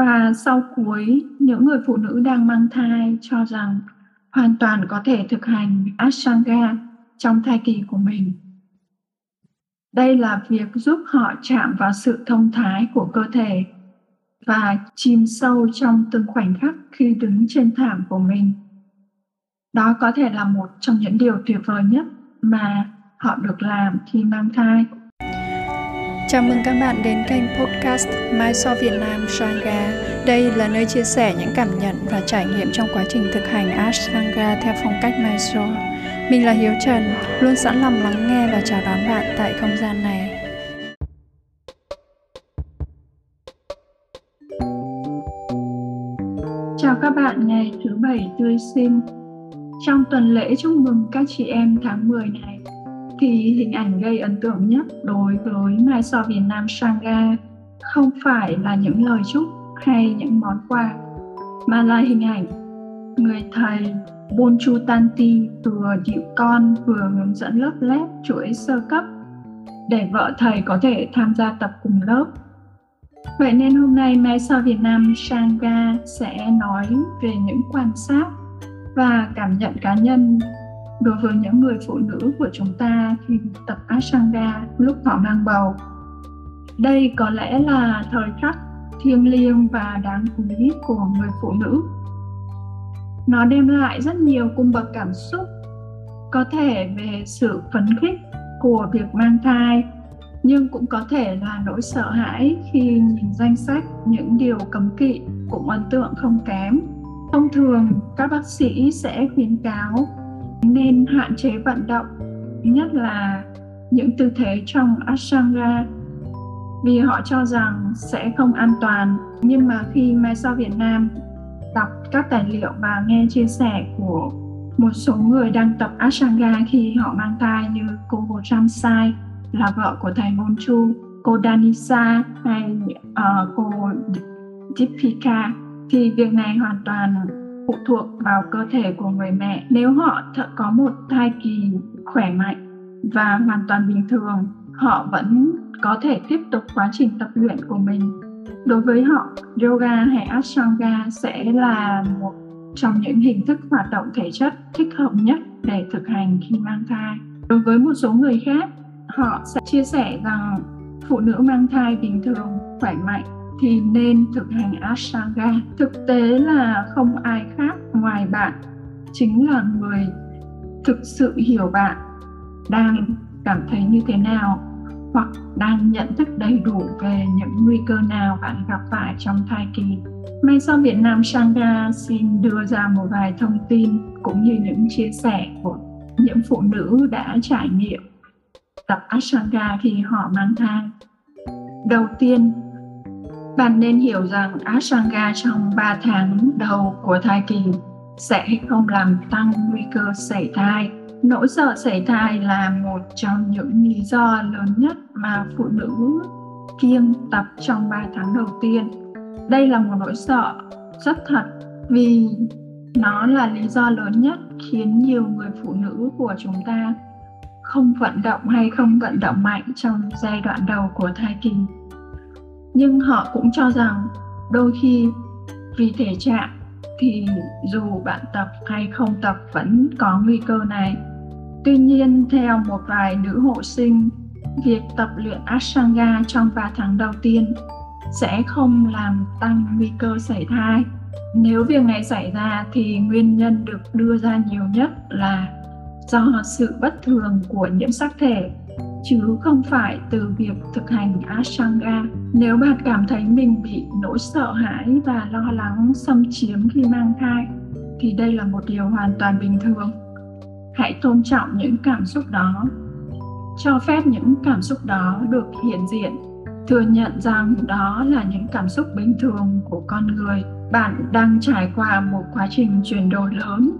Và sau cuối, những người phụ nữ đang mang thai cho rằng hoàn toàn có thể thực hành Ashtanga trong thai kỳ của mình. Đây là việc giúp họ chạm vào sự thông thái của cơ thể và chìm sâu trong từng khoảnh khắc khi đứng trên thảm của mình. Đó có thể là một trong những điều tuyệt vời nhất mà họ được làm khi mang thai. Chào mừng các bạn đến kênh podcast Mai So Việt Nam Sangha. Đây là nơi chia sẻ những cảm nhận và trải nghiệm trong quá trình thực hành Ashtanga theo phong cách Mai So. Mình là Hiếu Trần, luôn sẵn lòng lắng nghe và chào đón bạn tại không gian này. Chào các bạn ngày thứ bảy tươi sinh. Trong tuần lễ chúc mừng các chị em tháng 10 này, thì hình ảnh gây ấn tượng nhất đối với Mai So Việt Nam Sangha không phải là những lời chúc hay những món quà, mà là hình ảnh người thầy Bonchu Tanti vừa dịu con vừa hướng dẫn lớp lép chuỗi sơ cấp để vợ thầy có thể tham gia tập cùng lớp. Vậy nên hôm nay Mai So Việt Nam Sangha sẽ nói về những quan sát và cảm nhận cá nhân đối với những người phụ nữ của chúng ta khi tập Ashtanga lúc họ mang bầu. Đây có lẽ là thời khắc thiêng liêng và đáng quý của người phụ nữ. Nó đem lại rất nhiều cung bậc cảm xúc, có thể về sự phấn khích của việc mang thai, nhưng cũng có thể là nỗi sợ hãi khi nhìn danh sách những điều cấm kỵ cũng ấn tượng không kém. Thông thường, các bác sĩ sẽ khuyến cáo nên hạn chế vận động. Nhất là những tư thế trong ashtanga vì họ cho rằng sẽ không an toàn. Nhưng mà khi mai sau Việt Nam đọc các tài liệu và nghe chia sẻ của một số người đang tập Ashtanga khi họ mang thai như cô Jamsai là vợ của thầy Môn Chu, cô Danisa hay uh, cô Deepika thì việc này hoàn toàn phụ thuộc vào cơ thể của người mẹ. Nếu họ thật có một thai kỳ khỏe mạnh và hoàn toàn bình thường, họ vẫn có thể tiếp tục quá trình tập luyện của mình. Đối với họ, yoga hay ashtanga sẽ là một trong những hình thức hoạt động thể chất thích hợp nhất để thực hành khi mang thai. Đối với một số người khác, họ sẽ chia sẻ rằng phụ nữ mang thai bình thường, khỏe mạnh thì nên thực hành Ashtanga. Thực tế là không ai khác ngoài bạn, chính là người thực sự hiểu bạn đang cảm thấy như thế nào hoặc đang nhận thức đầy đủ về những nguy cơ nào bạn gặp phải trong thai kỳ. May sau Việt Nam Sangha xin đưa ra một vài thông tin cũng như những chia sẻ của những phụ nữ đã trải nghiệm tập Ashtanga khi họ mang thai. Đầu tiên, bạn nên hiểu rằng Ashtanga trong 3 tháng đầu của thai kỳ sẽ không làm tăng nguy cơ sảy thai. Nỗi sợ sảy thai là một trong những lý do lớn nhất mà phụ nữ kiêng tập trong 3 tháng đầu tiên. Đây là một nỗi sợ rất thật vì nó là lý do lớn nhất khiến nhiều người phụ nữ của chúng ta không vận động hay không vận động mạnh trong giai đoạn đầu của thai kỳ nhưng họ cũng cho rằng đôi khi vì thể trạng thì dù bạn tập hay không tập vẫn có nguy cơ này tuy nhiên, theo một vài nữ hộ sinh, việc tập luyện ashtanga trong 3 tháng đầu tiên sẽ không làm tăng nguy cơ xảy thai nếu việc này xảy ra thì nguyên nhân được đưa ra nhiều nhất là do sự bất thường của nhiễm sắc thể, chứ không phải từ việc thực hành Ashtanga. Nếu bạn cảm thấy mình bị nỗi sợ hãi và lo lắng xâm chiếm khi mang thai, thì đây là một điều hoàn toàn bình thường. Hãy tôn trọng những cảm xúc đó. Cho phép những cảm xúc đó được hiện diện. Thừa nhận rằng đó là những cảm xúc bình thường của con người. Bạn đang trải qua một quá trình chuyển đổi lớn.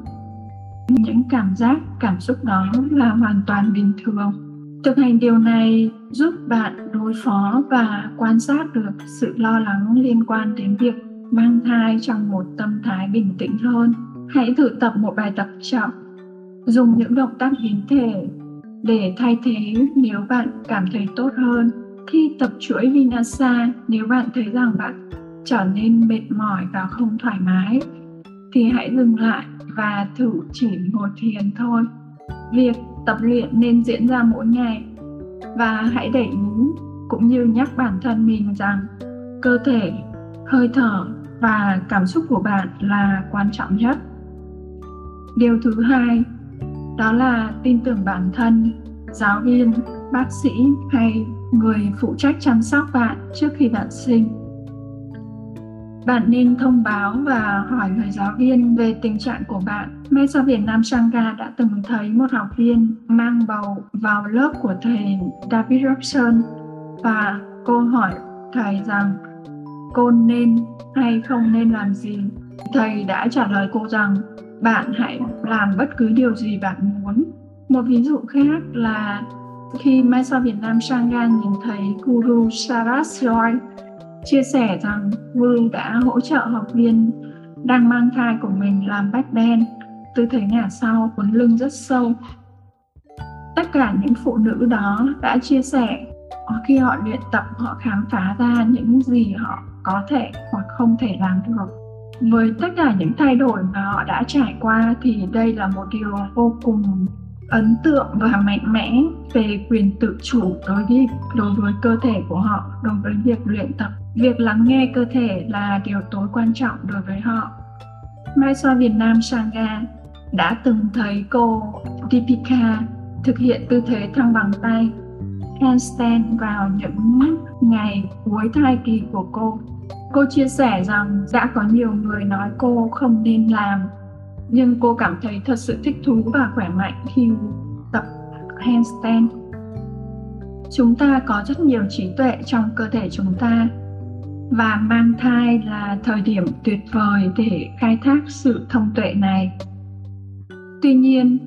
Những cảm giác, cảm xúc đó là hoàn toàn bình thường Thực hành điều này giúp bạn đối phó và quan sát được sự lo lắng liên quan đến việc mang thai trong một tâm thái bình tĩnh hơn. Hãy thử tập một bài tập chậm, dùng những động tác hiến thể để thay thế nếu bạn cảm thấy tốt hơn. Khi tập chuỗi vinyasa. nếu bạn thấy rằng bạn trở nên mệt mỏi và không thoải mái thì hãy dừng lại và thử chỉ ngồi thiền thôi việc tập luyện nên diễn ra mỗi ngày. Và hãy để ý, cũng như nhắc bản thân mình rằng, cơ thể, hơi thở và cảm xúc của bạn là quan trọng nhất. Điều thứ hai, đó là tin tưởng bản thân, giáo viên, bác sĩ hay người phụ trách chăm sóc bạn trước khi bạn sinh bạn nên thông báo và hỏi người giáo viên về tình trạng của bạn. May sau Việt Nam Sangha đã từng thấy một học viên mang bầu vào lớp của thầy David Robson và cô hỏi thầy rằng, cô nên hay không nên làm gì. Thầy đã trả lời cô rằng, bạn hãy làm bất cứ điều gì bạn muốn. Một ví dụ khác là khi Mai sau Việt Nam Sangha nhìn thấy Guru Saraswati chia sẻ rằng Guru đã hỗ trợ học viên đang mang thai của mình làm bách đen, tư thế ngả sau, cuốn lưng rất sâu. Tất cả những phụ nữ đó đã chia sẻ khi họ luyện tập họ khám phá ra những gì họ có thể hoặc không thể làm được với tất cả những thay đổi mà họ đã trải qua thì đây là một điều vô cùng ấn tượng và mạnh mẽ về quyền tự chủ đối với đối với cơ thể của họ đối với việc luyện tập việc lắng nghe cơ thể là điều tối quan trọng đối với họ. Mai so việt nam sangha đã từng thấy cô Deepika thực hiện tư thế thăng bằng tay, handstand vào những ngày cuối thai kỳ của cô. Cô chia sẻ rằng đã có nhiều người nói cô không nên làm, nhưng cô cảm thấy thật sự thích thú và khỏe mạnh khi tập handstand. Chúng ta có rất nhiều trí tuệ trong cơ thể chúng ta và mang thai là thời điểm tuyệt vời để khai thác sự thông tuệ này. Tuy nhiên,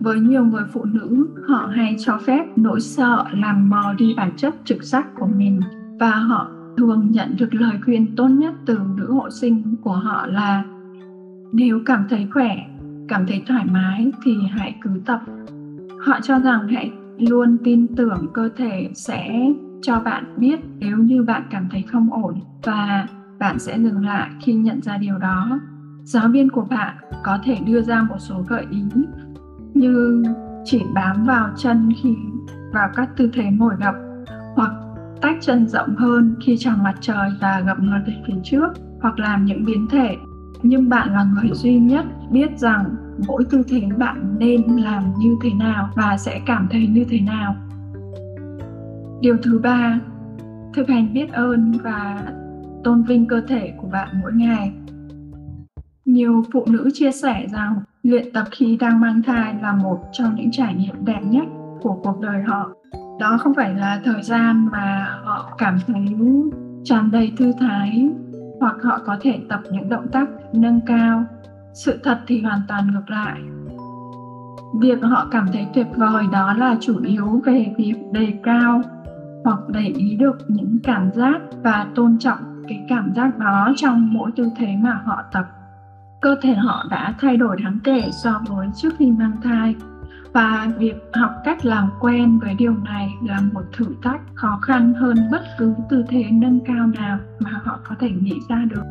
với nhiều người phụ nữ, họ hay cho phép nỗi sợ làm mò đi bản chất trực giác của mình và họ thường nhận được lời khuyên tốt nhất từ nữ hộ sinh của họ là nếu cảm thấy khỏe, cảm thấy thoải mái thì hãy cứ tập. Họ cho rằng hãy luôn tin tưởng cơ thể sẽ cho bạn biết nếu như bạn cảm thấy không ổn và bạn sẽ dừng lại khi nhận ra điều đó. Giáo viên của bạn có thể đưa ra một số gợi ý như chỉ bám vào chân khi, vào các tư thế ngồi gập hoặc tách chân rộng hơn khi chào mặt trời và gập người về phía trước hoặc làm những biến thể. Nhưng bạn là người duy nhất biết rằng mỗi tư thế bạn nên làm như thế nào và sẽ cảm thấy như thế nào điều thứ ba, thực hành biết ơn và tôn vinh cơ thể của bạn mỗi ngày. Nhiều phụ nữ chia sẻ rằng luyện tập khi đang mang thai là một trong những trải nghiệm đẹp nhất của cuộc đời họ. Đó không phải là thời gian mà họ cảm thấy tràn đầy thư thái, hoặc họ có thể tập những động tác nâng cao. Sự thật thì hoàn toàn ngược lại. Việc họ cảm thấy tuyệt vời đó là chủ yếu về việc đề cao hoặc để ý được những cảm giác và tôn trọng cái cảm giác đó trong mỗi tư thế mà họ tập. Cơ thể họ đã thay đổi đáng kể so với trước khi mang thai, và việc học cách làm quen với điều này là một thử thách khó khăn hơn bất cứ tư thế nâng cao nào mà họ có thể nghĩ ra được.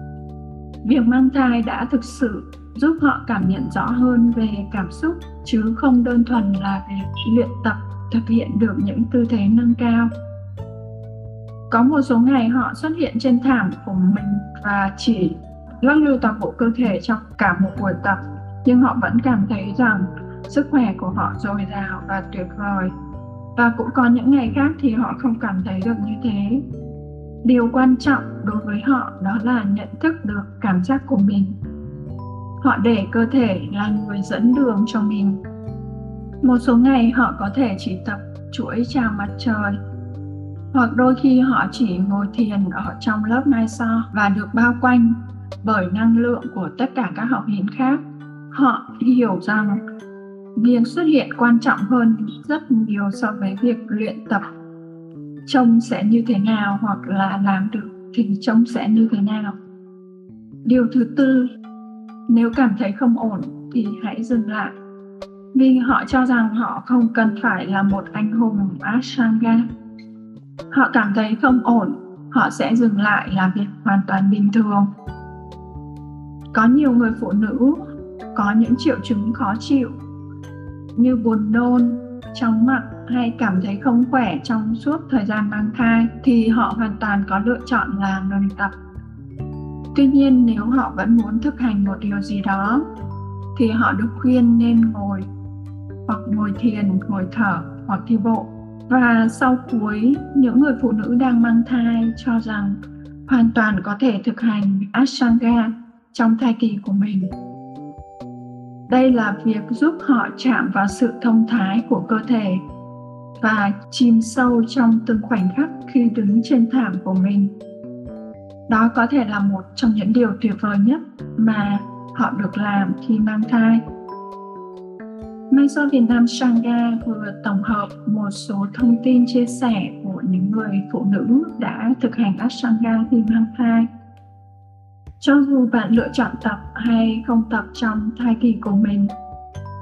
Việc mang thai đã thực sự giúp họ cảm nhận rõ hơn về cảm xúc, chứ không đơn thuần là việc luyện tập thực hiện được những tư thế nâng cao có một số ngày họ xuất hiện trên thảm của mình và chỉ lắc lư toàn bộ cơ thể trong cả một buổi tập. Nhưng họ vẫn cảm thấy rằng sức khỏe của họ dồi dào và tuyệt vời. Và cũng có những ngày khác thì họ không cảm thấy được như thế. Điều quan trọng đối với họ đó là nhận thức được cảm giác của mình. Họ để cơ thể là người dẫn đường cho mình. Một số ngày họ có thể chỉ tập chuỗi chào mặt trời hoặc đôi khi họ chỉ ngồi thiền ở trong lớp nai so và được bao quanh bởi năng lượng của tất cả các học viên khác. Họ hiểu rằng việc xuất hiện quan trọng hơn rất nhiều so với việc luyện tập. Trông sẽ như thế nào hoặc là làm được thì trông sẽ như thế nào? Điều thứ tư, nếu cảm thấy không ổn thì hãy dừng lại. Vì họ cho rằng họ không cần phải là một anh hùng ashtanga họ cảm thấy không ổn họ sẽ dừng lại làm việc hoàn toàn bình thường. Có nhiều người phụ nữ có những triệu chứng khó chịu như buồn nôn, chóng mặt hay cảm thấy không khỏe trong suốt thời gian mang thai thì họ hoàn toàn có lựa chọn là ngừng tập. Tuy nhiên nếu họ vẫn muốn thực hành một điều gì đó thì họ được khuyên nên ngồi hoặc ngồi thiền, ngồi thở hoặc đi bộ. Và sau cuối, những người phụ nữ đang mang thai cho rằng hoàn toàn có thể thực hành Ashtanga trong thai kỳ của mình. Đây là việc giúp họ chạm vào sự thông thái của cơ thể và chìm sâu trong từng khoảnh khắc khi đứng trên thảm của mình. Đó có thể là một trong những điều tuyệt vời nhất mà họ được làm khi mang thai. Mai do Việt Nam Sangha vừa tổng hợp một số thông tin chia sẻ của những người phụ nữ đã thực hành Ashtanga khi mang thai. Cho dù bạn lựa chọn tập hay không tập trong thai kỳ của mình,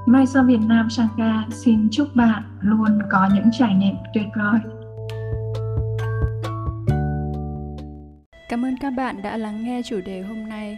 Mai do Việt Nam Sangha xin chúc bạn luôn có những trải nghiệm tuyệt vời. Cảm ơn các bạn đã lắng nghe chủ đề hôm nay.